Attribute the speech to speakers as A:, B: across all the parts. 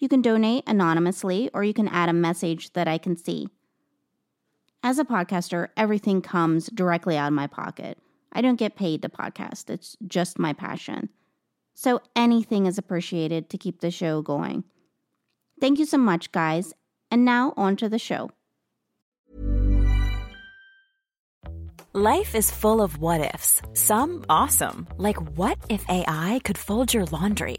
A: You can donate anonymously or you can add a message that I can see. As a podcaster, everything comes directly out of my pocket. I don't get paid to podcast, it's just my passion. So anything is appreciated to keep the show going. Thank you so much, guys. And now on to the show.
B: Life is full of what ifs, some awesome, like what if AI could fold your laundry?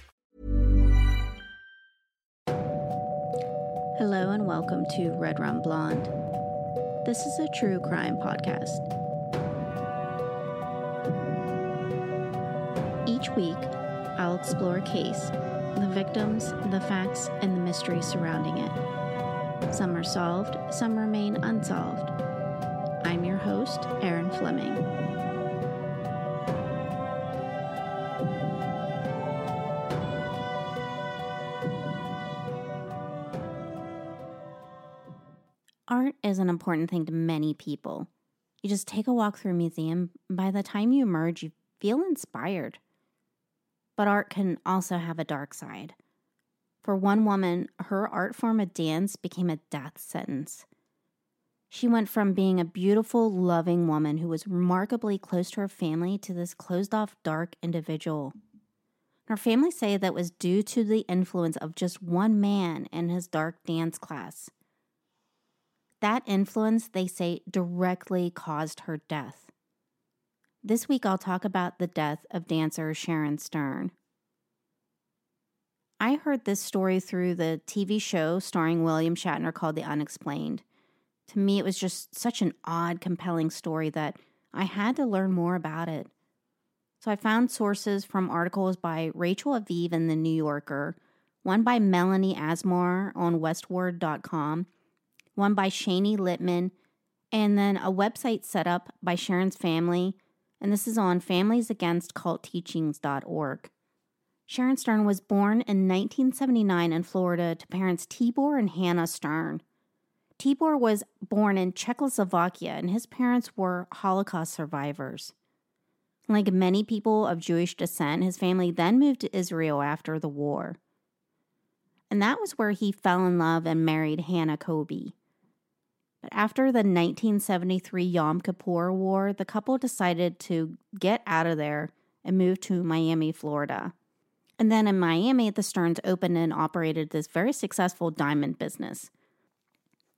A: Hello and welcome to Red Rum Blonde. This is a true crime podcast. Each week, I'll explore a case, the victims, the facts, and the mystery surrounding it. Some are solved, some remain unsolved. I'm your host, Erin Fleming. An important thing to many people. You just take a walk through a museum, by the time you emerge, you feel inspired. But art can also have a dark side. For one woman, her art form of dance became a death sentence. She went from being a beautiful, loving woman who was remarkably close to her family to this closed off, dark individual. Her family say that was due to the influence of just one man in his dark dance class. That influence, they say, directly caused her death. This week, I'll talk about the death of dancer Sharon Stern. I heard this story through the TV show starring William Shatner called The Unexplained. To me, it was just such an odd, compelling story that I had to learn more about it. So I found sources from articles by Rachel Aviv in The New Yorker, one by Melanie Asmar on westword.com, one by Shani Littman, and then a website set up by Sharon's family, and this is on familiesagainstcultteachings.org. Sharon Stern was born in 1979 in Florida to parents Tibor and Hannah Stern. Tibor was born in Czechoslovakia, and his parents were Holocaust survivors. Like many people of Jewish descent, his family then moved to Israel after the war. And that was where he fell in love and married Hannah Kobe. But after the 1973 Yom Kippur War, the couple decided to get out of there and move to Miami, Florida. And then in Miami, the Sterns opened and operated this very successful diamond business.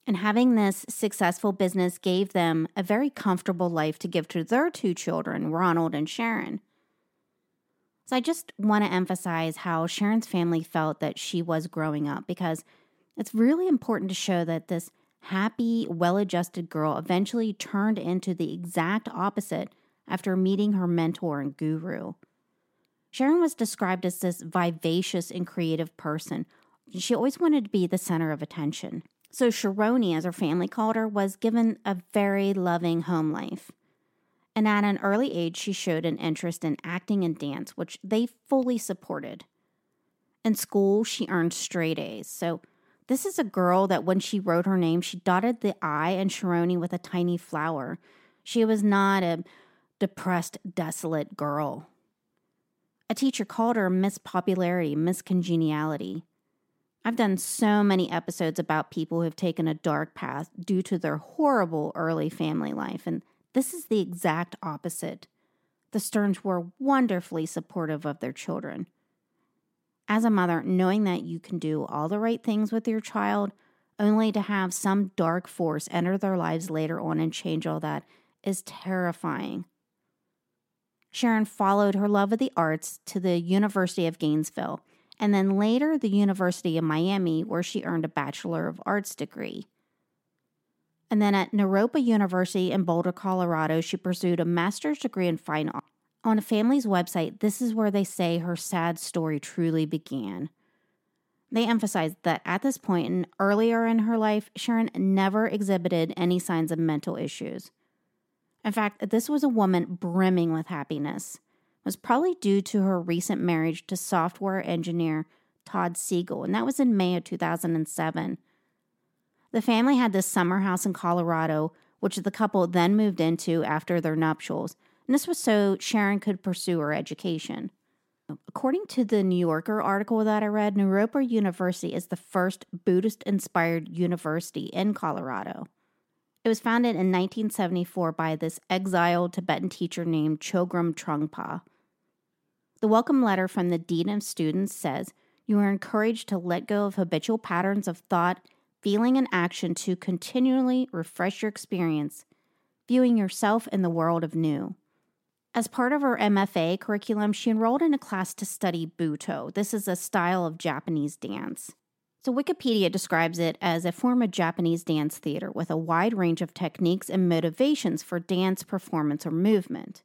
A: And having this successful business gave them a very comfortable life to give to their two children, Ronald and Sharon. So I just want to emphasize how Sharon's family felt that she was growing up because it's really important to show that this happy, well adjusted girl eventually turned into the exact opposite after meeting her mentor and guru. Sharon was described as this vivacious and creative person. She always wanted to be the center of attention. So, Sharoni, as her family called her, was given a very loving home life. And at an early age, she showed an interest in acting and dance, which they fully supported. In school, she earned straight A's, so This is a girl that when she wrote her name, she dotted the I and Sharoni with a tiny flower. She was not a depressed, desolate girl. A teacher called her Miss Popularity, Miss Congeniality. I've done so many episodes about people who have taken a dark path due to their horrible early family life, and this is the exact opposite. The Sterns were wonderfully supportive of their children. As a mother, knowing that you can do all the right things with your child, only to have some dark force enter their lives later on and change all that, is terrifying. Sharon followed her love of the arts to the University of Gainesville and then later the University of Miami, where she earned a Bachelor of Arts degree. And then at Naropa University in Boulder, Colorado, she pursued a master's degree in fine. On a family's website, this is where they say her sad story truly began. They emphasized that at this point and earlier in her life, Sharon never exhibited any signs of mental issues. In fact, this was a woman brimming with happiness was probably due to her recent marriage to software engineer Todd Siegel, and that was in May of 2007. The family had this summer house in Colorado, which the couple then moved into after their nuptials, and this was so Sharon could pursue her education. According to the New Yorker article that I read, Naropa University is the first Buddhist inspired university in Colorado. It was founded in 1974 by this exiled Tibetan teacher named Chogyam Trungpa. The welcome letter from the Dean of Students says you are encouraged to let go of habitual patterns of thought, feeling, and action to continually refresh your experience, viewing yourself in the world of new. As part of her MFA curriculum, she enrolled in a class to study Butoh. This is a style of Japanese dance. So, Wikipedia describes it as a form of Japanese dance theater with a wide range of techniques and motivations for dance, performance, or movement.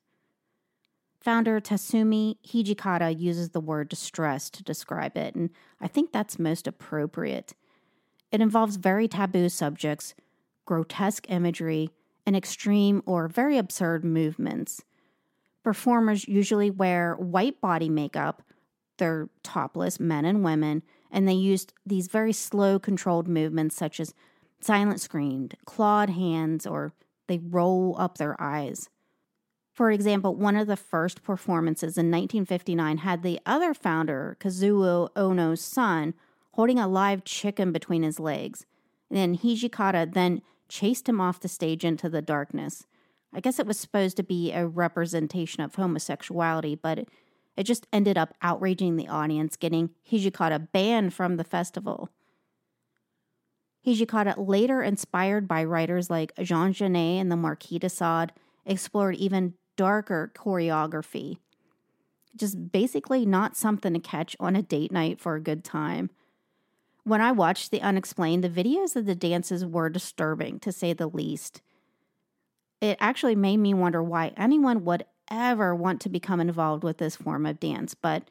A: Founder Tatsumi Hijikata uses the word distress to describe it, and I think that's most appropriate. It involves very taboo subjects, grotesque imagery, and extreme or very absurd movements. Performers usually wear white body makeup, they're topless, men and women, and they use these very slow, controlled movements such as silent screamed, clawed hands, or they roll up their eyes. For example, one of the first performances in 1959 had the other founder, Kazuo Ohno's son, holding a live chicken between his legs. And Hijikata then chased him off the stage into the darkness. I guess it was supposed to be a representation of homosexuality, but it, just ended up outraging the audience, getting Hijikata banned from the festival. Hijikata, later inspired by writers like Jean Genet and the Marquis de Sade, explored even darker choreography. Just basically not something to catch on a date night for a good time. When I watched The Unexplained, the videos of the dances were disturbing, to say the least. It actually made me wonder why anyone would ever want to become involved with this form of dance, but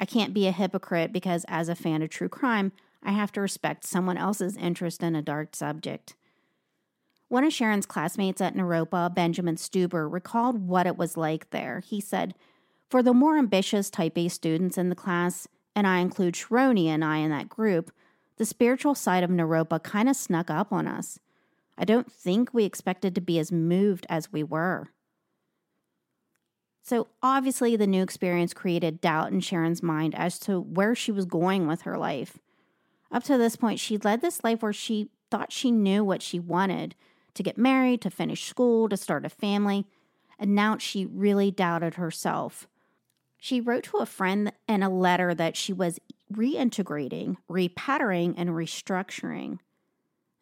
A: I can't be a hypocrite because, as a fan of true crime, I have to respect someone else's interest in a dark subject. One of Sharon's classmates at Naropa, Benjamin Stuber, recalled what it was like there. He said, For the more ambitious type A students in the class, and I include Sharoni and I in that group, the spiritual side of Naropa kind of snuck up on us. I don't think we expected to be as moved as we were. So, obviously, the new experience created doubt in Sharon's mind as to where she was going with her life. Up to this point, she led this life where she thought she knew what she wanted to get married, to finish school, to start a family, and now she really doubted herself. She wrote to a friend in a letter that she was reintegrating, repatterning, and restructuring.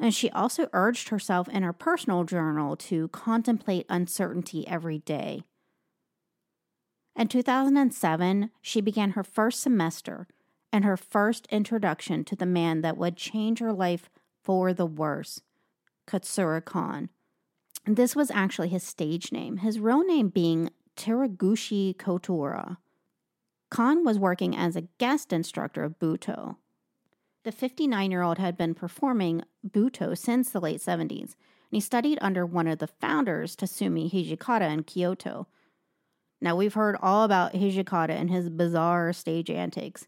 A: And she also urged herself in her personal journal to contemplate uncertainty every day. In 2007, she began her first semester and her first introduction to the man that would change her life for the worse. Katsura Khan. This was actually his stage name, his real name being Teraguchi Kotora. Khan was working as a guest instructor of Butoh. The 59 year old had been performing Butoh since the late 70s, and he studied under one of the founders, Tatsumi Hijikata, in Kyoto. Now, we've heard all about Hijikata and his bizarre stage antics.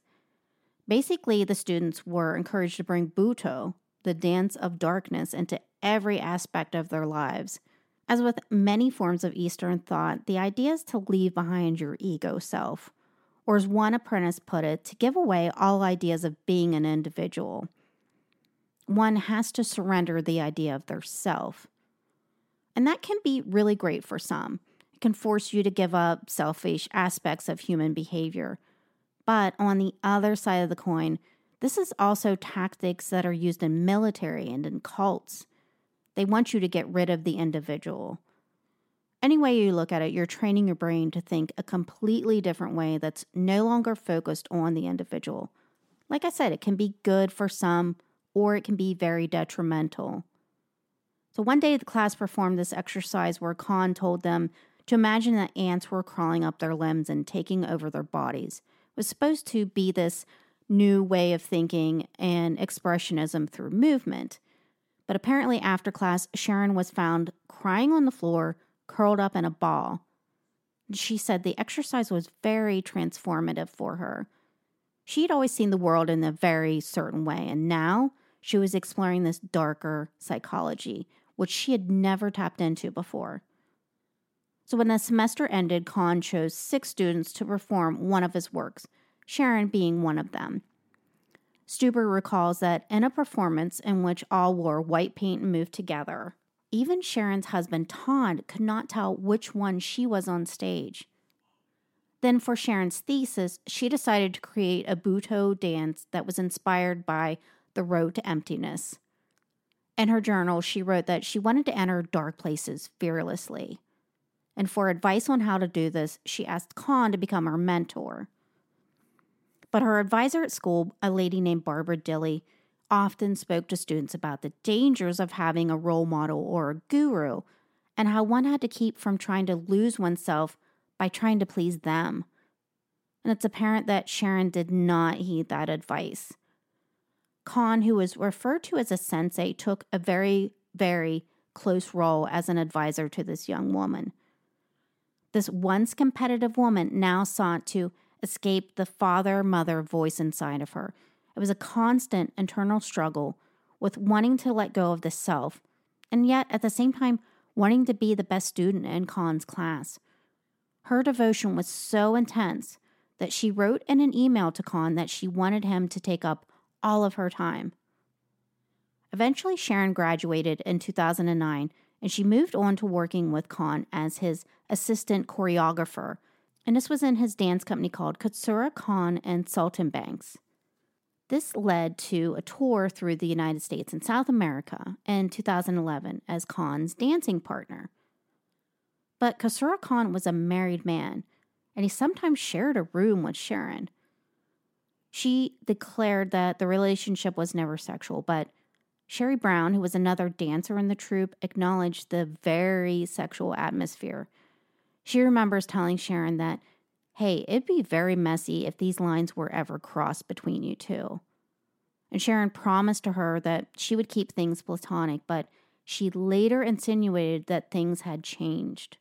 A: Basically, the students were encouraged to bring Butoh, the dance of darkness, into every aspect of their lives. As with many forms of Eastern thought, the idea is to leave behind your ego self, or as one apprentice put it, to give away all ideas of being an individual. One has to surrender the idea of their self. And that can be really great for some. It can force you to give up selfish aspects of human behavior. But on the other side of the coin, this is also tactics that are used in military and in cults. They want you to get rid of the individual. Any way you look at it, you're training your brain to think a completely different way that's no longer focused on the individual. Like I said, it can be good for some, or it can be very detrimental. So one day the class performed this exercise where Khan told them to imagine that ants were crawling up their limbs and taking over their bodies. It was supposed to be this new way of thinking and expressionism through movement. But apparently, after class, Sharon was found crying on the floor, curled up in a ball. She said the exercise was very transformative for her. She had always seen the world in a very certain way, and now she was exploring this darker psychology, which she had never tapped into before. So when the semester ended, Khan chose six students to perform one of his works, Sharon being one of them. Stuber recalls that in a performance in which all wore white paint and moved together, even Sharon's husband, Todd, could not tell which one she was on stage. Then, for Sharon's thesis, she decided to create a Butoh dance that was inspired by the Road to Emptiness. In her journal, she wrote that she wanted to enter dark places fearlessly. And for advice on how to do this, she asked Khan to become her mentor. But her advisor at school, a lady named Barbara Dilley, often spoke to students about the dangers of having a role model or a guru and how one had to keep from trying to lose oneself by trying to please them. And it's apparent that Sharon did not heed that advice. Khan, who was referred to as a sensei, took a very, very close role as an advisor to this young woman. This once competitive woman now sought to escape the father mother voice inside of her. It was a constant internal struggle with wanting to let go of the self, and yet at the same time, wanting to be the best student in Khan's class. Her devotion was so intense that she wrote in an email to Khan that she wanted him to take up all of her time. Eventually, Sharon graduated in 2009 and she moved on to working with Khan as his assistant choreographer. And this was in his dance company called Katsura Khan and Saltimbanques. This led to a tour through the United States and South America in 2011 as Khan's dancing partner. But Katsura Khan was a married man, and he sometimes shared a room with Sharon. She declared that the relationship was never sexual, but Sherry Brown, who was another dancer in the troupe, acknowledged the very sexual atmosphere. She remembers telling Sharon that, hey, it'd be very messy if these lines were ever crossed between you two. And Sharon promised to her that she would keep things platonic, but she later insinuated that things had changed.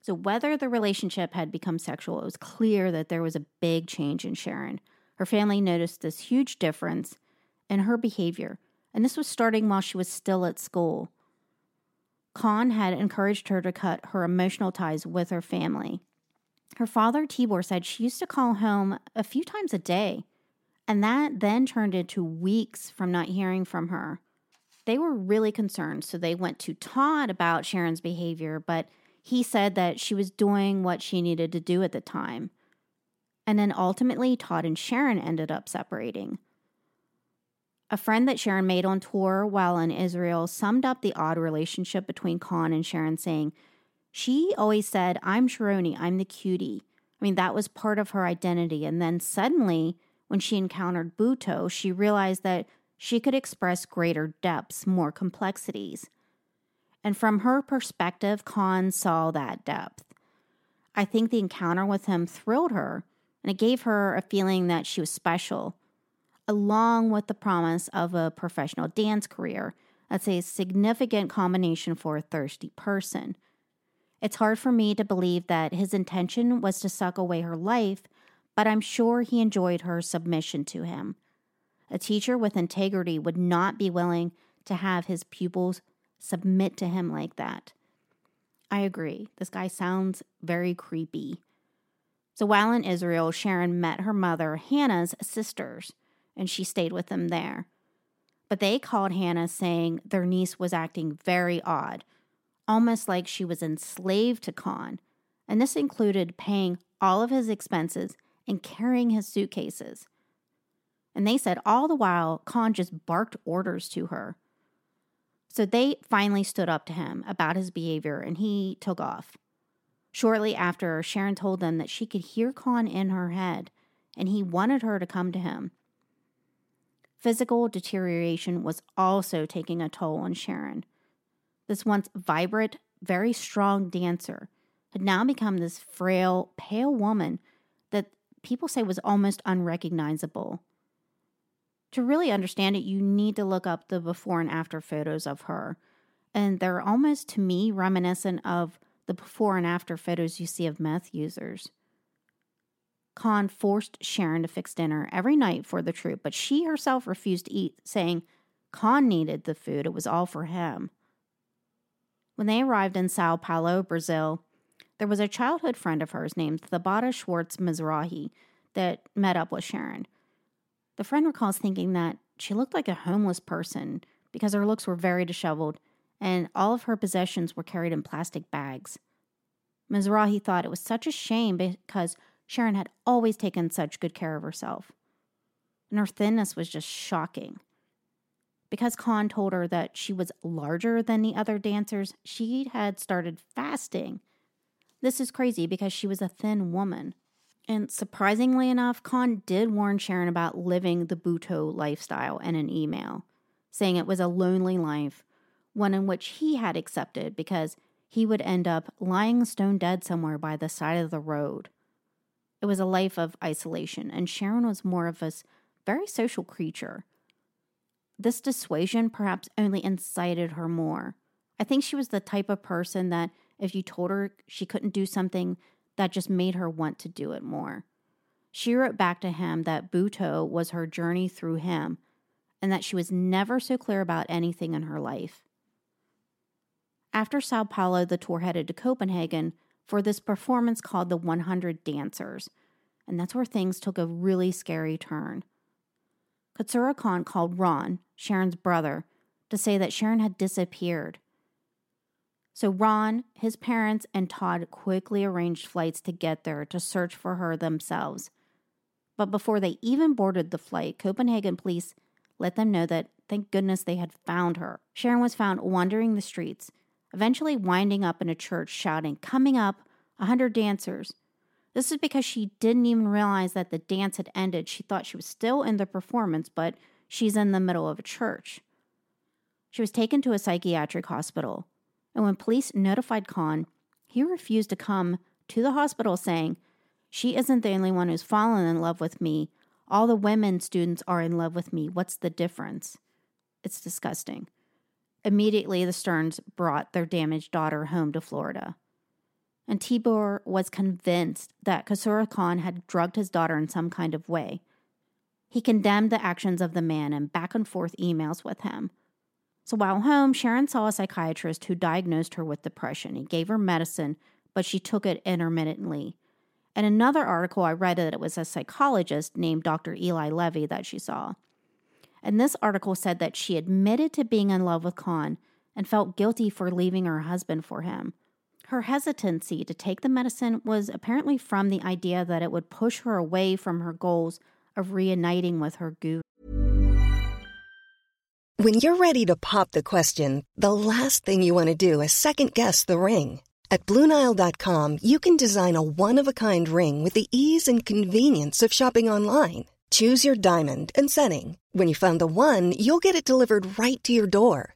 A: So, whether the relationship had become sexual, it was clear that there was a big change in Sharon. Her family noticed this huge difference in her behavior, and this was starting while she was still at school. Khan had encouraged her to cut her emotional ties with her family. Her father, Tibor, said she used to call home a few times a day, and that then turned into weeks from not hearing from her. They were really concerned, so they went to Todd about Sharon's behavior, but he said that she was doing what she needed to do at the time. And then ultimately, Todd and Sharon ended up separating. A friend that Sharon made on tour while in Israel summed up the odd relationship between Khan and Sharon, saying, She always said, I'm Sharoni, I'm the cutie. I mean, that was part of her identity. And then suddenly, when she encountered Butoh, she realized that she could express greater depths, more complexities. And from her perspective, Khan saw that depth. I think the encounter with him thrilled her and it gave her a feeling that she was special, along with the promise of a professional dance career. That's a significant combination for a thirsty person. It's hard for me to believe that his intention was to suck away her life, but I'm sure he enjoyed her submission to him. A teacher with integrity would not be willing to have his pupils submit to him like that. I agree. This guy sounds very creepy. So while in Israel, Sharon met her mother, Hannah's sisters, and she stayed with them there. But they called Hannah saying their niece was acting very odd, almost like she was enslaved to Khan. And this included paying all of his expenses and carrying his suitcases. And they said all the while, Khan just barked orders to her. So they finally stood up to him about his behavior and he took off. Shortly after, Sharon told them that she could hear Khan in her head and he wanted her to come to him. Physical deterioration was also taking a toll on Sharon. This once vibrant, very strong dancer had now become this frail, pale woman that people say was almost unrecognizable. To really understand it, you need to look up the before and after photos of her. And they're almost, to me, reminiscent of the before and after photos you see of meth users. Khan forced Sharon to fix dinner every night for the troop, but she herself refused to eat, saying Khan needed the food, it was all for him. When they arrived in Sao Paulo, Brazil, there was a childhood friend of hers named Thabata Schwartz Mizrahi that met up with Sharon. The friend recalls thinking that she looked like a homeless person because her looks were very disheveled and all of her possessions were carried in plastic bags. Mizrahi thought it was such a shame because Sharon had always taken such good care of herself. And her thinness was just shocking. Because Khan told her that she was larger than the other dancers, she had started fasting. This is crazy because she was a thin woman. And surprisingly enough, Khan did warn Sharon about living the Butoh lifestyle in an email, saying it was a lonely life, one in which he had accepted because he would end up lying stone dead somewhere by the side of the road. It was a life of isolation, and Sharon was more of a very social creature. This dissuasion perhaps only incited her more. I think she was the type of person that if you told her she couldn't do something, that just made her want to do it more. She wrote back to him that Butoh was her journey through him and that she was never so clear about anything in her life. After Sao Paulo, the tour headed to Copenhagen for this performance called the 100 Dancers, and that's where things took a really scary turn. Katsura Khan called Ron, Sharon's brother, to say that Sharon had disappeared so Ron, his parents, and Todd quickly arranged flights to get there to search for her themselves. But before they even boarded the flight, Copenhagen police let them know that thank goodness they had found her. Sharon was found wandering the streets, eventually winding up in a church shouting, Coming up, a hundred dancers. This is because she didn't even realize that the dance had ended. She thought she was still in the performance, but she's in the middle of a church. She was taken to a psychiatric hospital. And when police notified Khan, he refused to come to the hospital saying, She isn't the only one who's fallen in love with me. All the women students are in love with me. What's the difference? It's disgusting. Immediately, the Sterns brought their damaged daughter home to Florida. And Tibor was convinced that Katsura Khan had drugged his daughter in some kind of way. He condemned the actions of the man in back and forth emails with him. So while home, Sharon saw a psychiatrist who diagnosed her with depression. He gave her medicine, but she took it intermittently. In another article, I read that it was a psychologist named Dr. Eli Levy that she saw. And this article said that she admitted to being in love with Khan and felt guilty for leaving her husband for him. Her hesitancy to take the medicine was apparently from the idea that it would push her away from her goals of reuniting with her guru.
C: When you're ready to pop the question, the last thing you want to do is second guess the ring. At Bluenile.com, you can design a one of a kind ring with the ease and convenience of shopping online. Choose your diamond and setting. When you find the one, you'll get it delivered right to your door.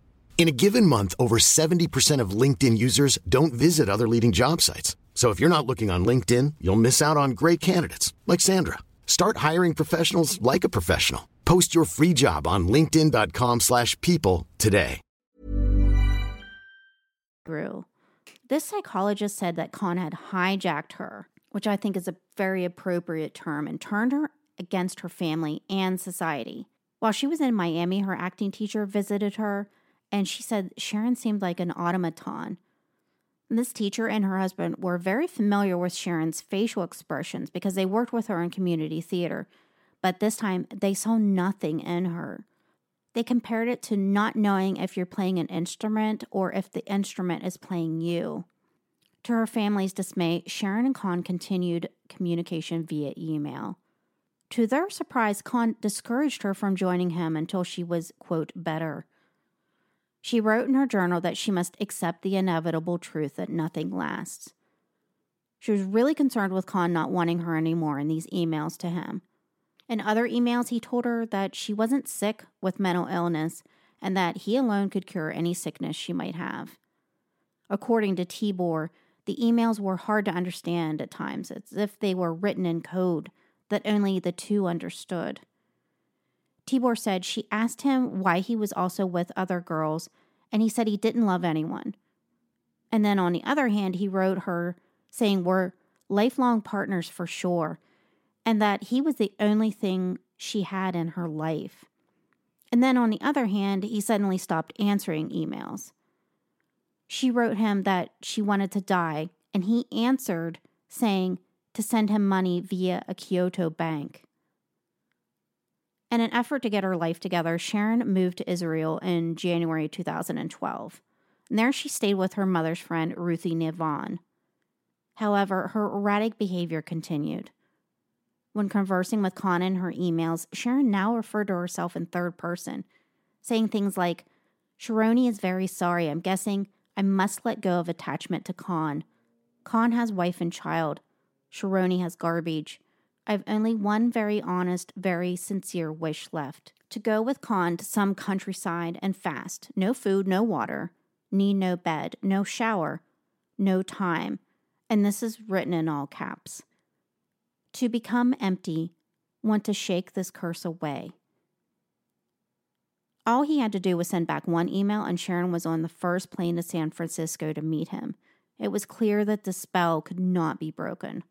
D: In a given month, over 70% of LinkedIn users don't visit other leading job sites. So if you're not looking on LinkedIn, you'll miss out on great candidates like Sandra. Start hiring professionals like a professional. Post your free job on linkedin.com/people today.
A: Grew. This psychologist said that Khan had hijacked her, which I think is a very appropriate term, and turned her against her family and society. While she was in Miami, her acting teacher visited her, and she said Sharon seemed like an automaton. This teacher and her husband were very familiar with Sharon's facial expressions because they worked with her in community theater, but this time they saw nothing in her. They compared it to not knowing if you're playing an instrument or if the instrument is playing you. To her family's dismay, Sharon and Khan continued communication via email. To their surprise, Khan discouraged her from joining him until she was, quote, better. She wrote in her journal that she must accept the inevitable truth that nothing lasts. She was really concerned with Khan not wanting her anymore in these emails to him. In other emails, he told her that she wasn't sick with mental illness and that he alone could cure any sickness she might have. According to Tibor, the emails were hard to understand at times, as if they were written in code that only the two understood. Tibor said she asked him why he was also with other girls, and he said he didn't love anyone. And then on the other hand, he wrote her saying we're lifelong partners for sure, and that he was the only thing she had in her life. And then on the other hand, he suddenly stopped answering emails. She wrote him that she wanted to die, and he answered saying to send him money via a Kyoto bank. In an effort to get her life together, Sharon moved to Israel in January 2012. And there she stayed with her mother's friend, Ruthie Navon. However, her erratic behavior continued. When conversing with Khan in her emails, Sharon now referred to herself in third person, saying things like, Sharoni is very sorry. I'm guessing I must let go of attachment to Khan. Khan has wife and child. Sharoni has garbage. I've only one very honest, very sincere wish left to go with Khan to some countryside and fast. No food, no water, need no bed, no shower, no time. And this is written in all caps. To become empty, want to shake this curse away. All he had to do was send back one email, and Sharon was on the first plane to San Francisco to meet him. It was clear that the spell could not be broken.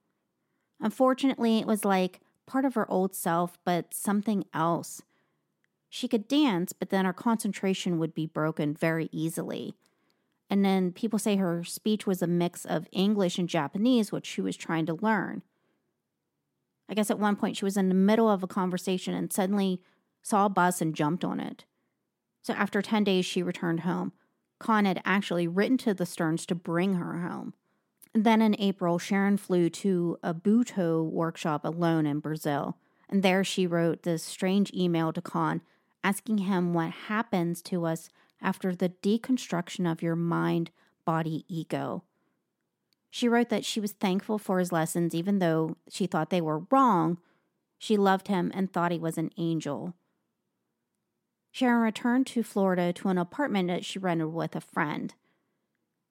A: Unfortunately, it was like part of her old self, but something else. She could dance, but then her concentration would be broken very easily. And then people say her speech was a mix of English and Japanese, which she was trying to learn. I guess at one point she was in the middle of a conversation and suddenly saw a bus and jumped on it. So after 10 days, she returned home. Khan had actually written to the Sterns to bring her home. Then in April, Sharon flew to a Butoh workshop alone in Brazil. And there she wrote this strange email to Khan asking him what happens to us after the deconstruction of your mind, body, ego. She wrote that she was thankful for his lessons, even though she thought they were wrong. She loved him and thought he was an angel. Sharon returned to Florida to an apartment that she rented with a friend.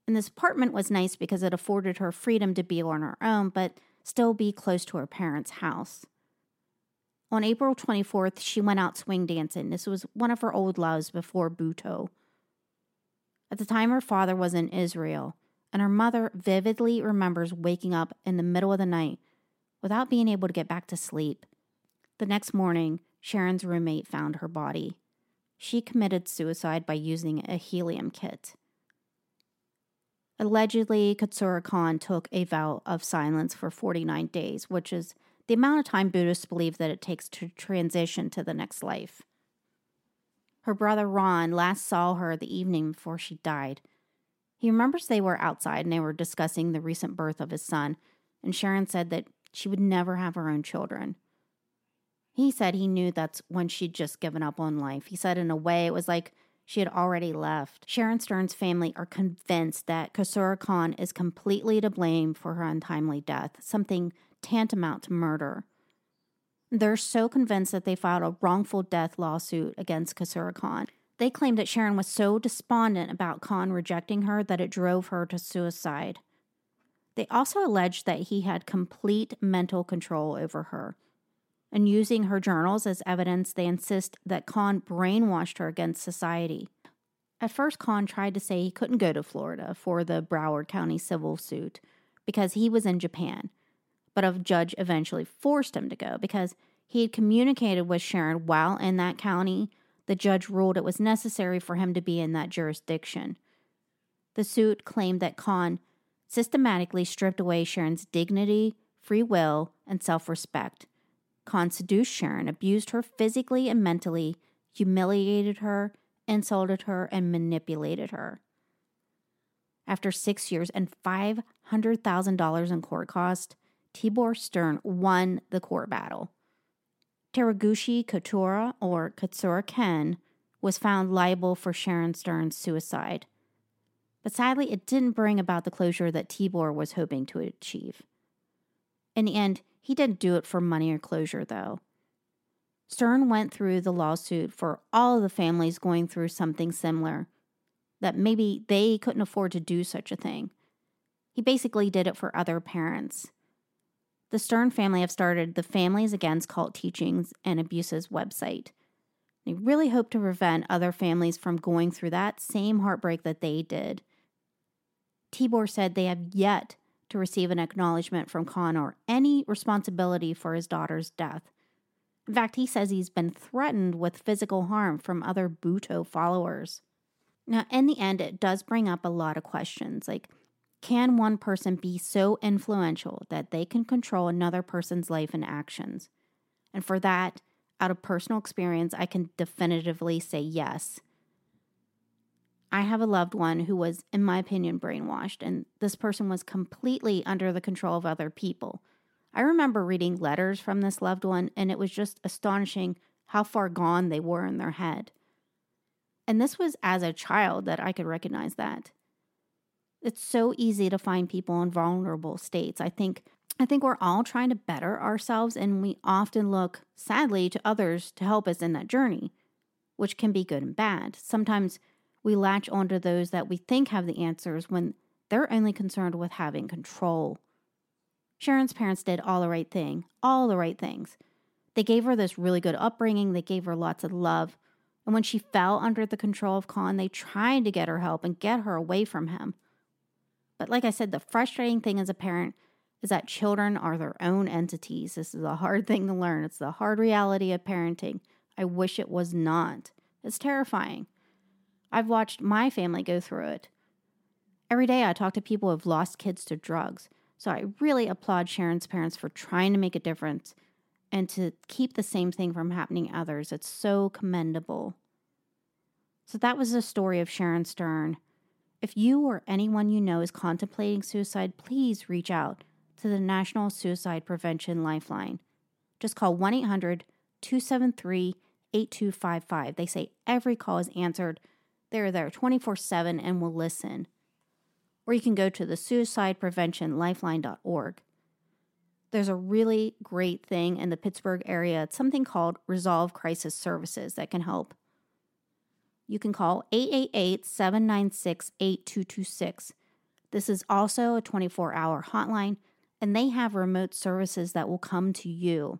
A: And this apartment was nice because it afforded her freedom to be on her own, but still be close to her parents' house. On April 24th, she went out swing dancing. This was one of her old loves before Butoh. At the time, her father was in Israel, and her mother vividly remembers waking up in the middle of the night without being able to get back to sleep. The next morning, Sharon's roommate found her body. She committed suicide by using a helium kit. Allegedly, Katsura Khan took a vow of silence for 49 days, which is the amount of time Buddhists believe that it takes to transition to the next life. Her brother Ron last saw her the evening before she died. He remembers they were outside and they were discussing the recent birth of his son, and Sharon said that she would never have her own children. He said he knew that's when she'd just given up on life. He said, in a way, it was like she had already left. Sharon Stern's family are convinced that Katsura Khan is completely to blame for her untimely death, something tantamount to murder. They're so convinced that they filed a wrongful death lawsuit against Katsura Khan. They claim that Sharon was so despondent about Khan rejecting her that it drove her to suicide. They also allege that he had complete mental control over her. And using her journals as evidence, they insist that Khan brainwashed her against society. At first, Khan tried to say he couldn't go to Florida for the Broward County civil suit because he was in Japan but a judge eventually forced him to go because he had communicated with Sharon while in that county. The judge ruled it was necessary for him to be in that jurisdiction. The suit claimed that Khan systematically stripped away Sharon's dignity, free will, and self respect. Seduced Sharon, abused her physically and mentally, humiliated her, insulted her, and manipulated her. After six years and $500,000 in court costs, Tibor Stern won the court battle. Teraguchi Katura, or Katsura Ken, was found liable for Sharon Stern's suicide. But sadly, it didn't bring about the closure that Tibor was hoping to achieve. In the end, he didn't do it for money or closure, though. Stern went through the lawsuit for all of the families going through something similar, that maybe they couldn't afford to do such a thing. He basically did it for other parents. The Stern family have started the Families Against Cult Teachings and Abuses website. They really hope to prevent other families from going through that same heartbreak that they did. Tibor said they have yet to receive an acknowledgement from Khan or any responsibility for his daughter's death. In fact, he says he's been threatened with physical harm from other Butoh followers. Now, in the end, it does bring up a lot of questions like can one person be so influential that they can control another person's life and actions? And for that, out of personal experience, I can definitively say yes. I have a loved one who was, in my opinion, brainwashed, and this person was completely under the control of other people. I remember reading letters from this loved one, and it was just astonishing how far gone they were in their head. And this was as a child that I could recognize that it's so easy to find people in vulnerable states. I think I think we're all trying to better ourselves and we often look sadly to others to help us in that journey, which can be good and bad. Sometimes we latch onto those that we think have the answers when they're only concerned with having control. Sharon's parents did all the right thing, all the right things. They gave her this really good upbringing, they gave her lots of love. And when she fell under the control of Khan, they tried to get her help and get her away from him. But like I said, the frustrating thing as a parent is that children are their own entities. This is a hard thing to learn. It's the hard reality of parenting. I wish it was not. It's terrifying. I've watched my family go through it. Every day I talk to people who have lost kids to drugs. So I really applaud Sharon's parents for trying to make a difference and to keep the same thing from happening others. It's so commendable. So that was the story of Sharon Stern. If you or anyone you know is contemplating suicide, please reach out to the National Suicide Prevention Lifeline. Just call 1 800 273 8255. They say every call is answered. They're there 24 7 and will listen. Or you can go to the suicidepreventionlifeline.org. There's a really great thing in the Pittsburgh area. It's something called Resolve Crisis Services that can help you can call 888 796 8226. This is also a 24 hour hotline, and they have remote services that will come to you.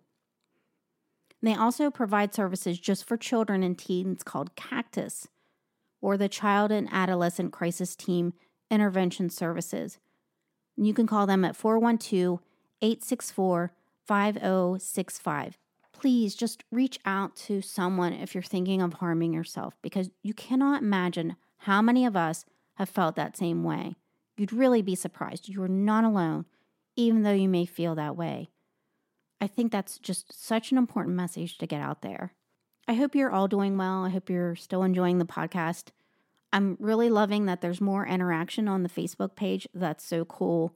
A: They also provide services just for children and teens called Cactus or the Child and Adolescent Crisis Team Intervention Services. You can call them at 412 864 5065 please just reach out to someone if you're thinking of harming yourself because you cannot imagine how many of us have felt that same way. You'd really be surprised. You are not alone, even though you may feel that way. I think that's just such an important message to get out there. I hope you're all doing well. I hope you're still enjoying the podcast. I'm really loving that there's more interaction on the Facebook page. That's so cool.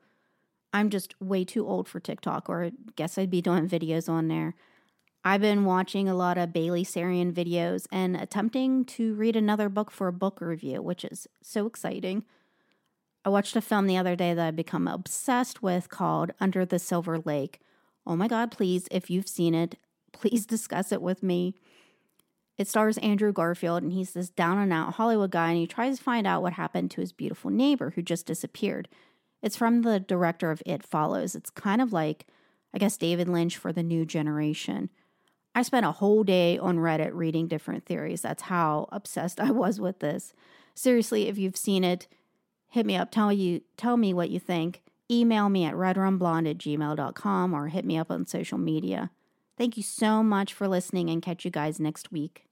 A: I'm just way too old for TikTok, or I guess I'd be doing videos on there. I've been watching a lot of Bailey Sarian videos and attempting to read another book for a book review, which is so exciting. I watched a film the other day that I've become obsessed with called Under the Silver Lake. Oh my God, please, if you've seen it, please discuss it with me. It stars Andrew Garfield, and he's this down and out Hollywood guy, and he tries to find out what happened to his beautiful neighbor who just disappeared. It's from the director of It Follows. It's kind of like, I guess, David Lynch for the new generation. I spent a whole day on Reddit reading different theories. That's how obsessed I was with this. Seriously, if you've seen it, hit me up. Tell you tell me what you think. Email me at redrumblonde at gmail.com or hit me up on social media. Thank you so much for listening and catch you guys next week.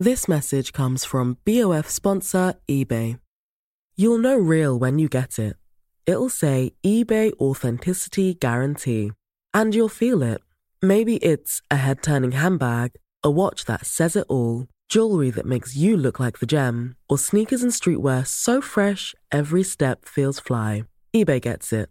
E: This message comes from BOF sponsor eBay. You'll know real when you get it. It'll say eBay Authenticity Guarantee and you'll feel it. Maybe it's a head turning handbag, a watch that says it all, jewelry that makes you look like the gem, or sneakers and streetwear so fresh every step feels fly. eBay gets it.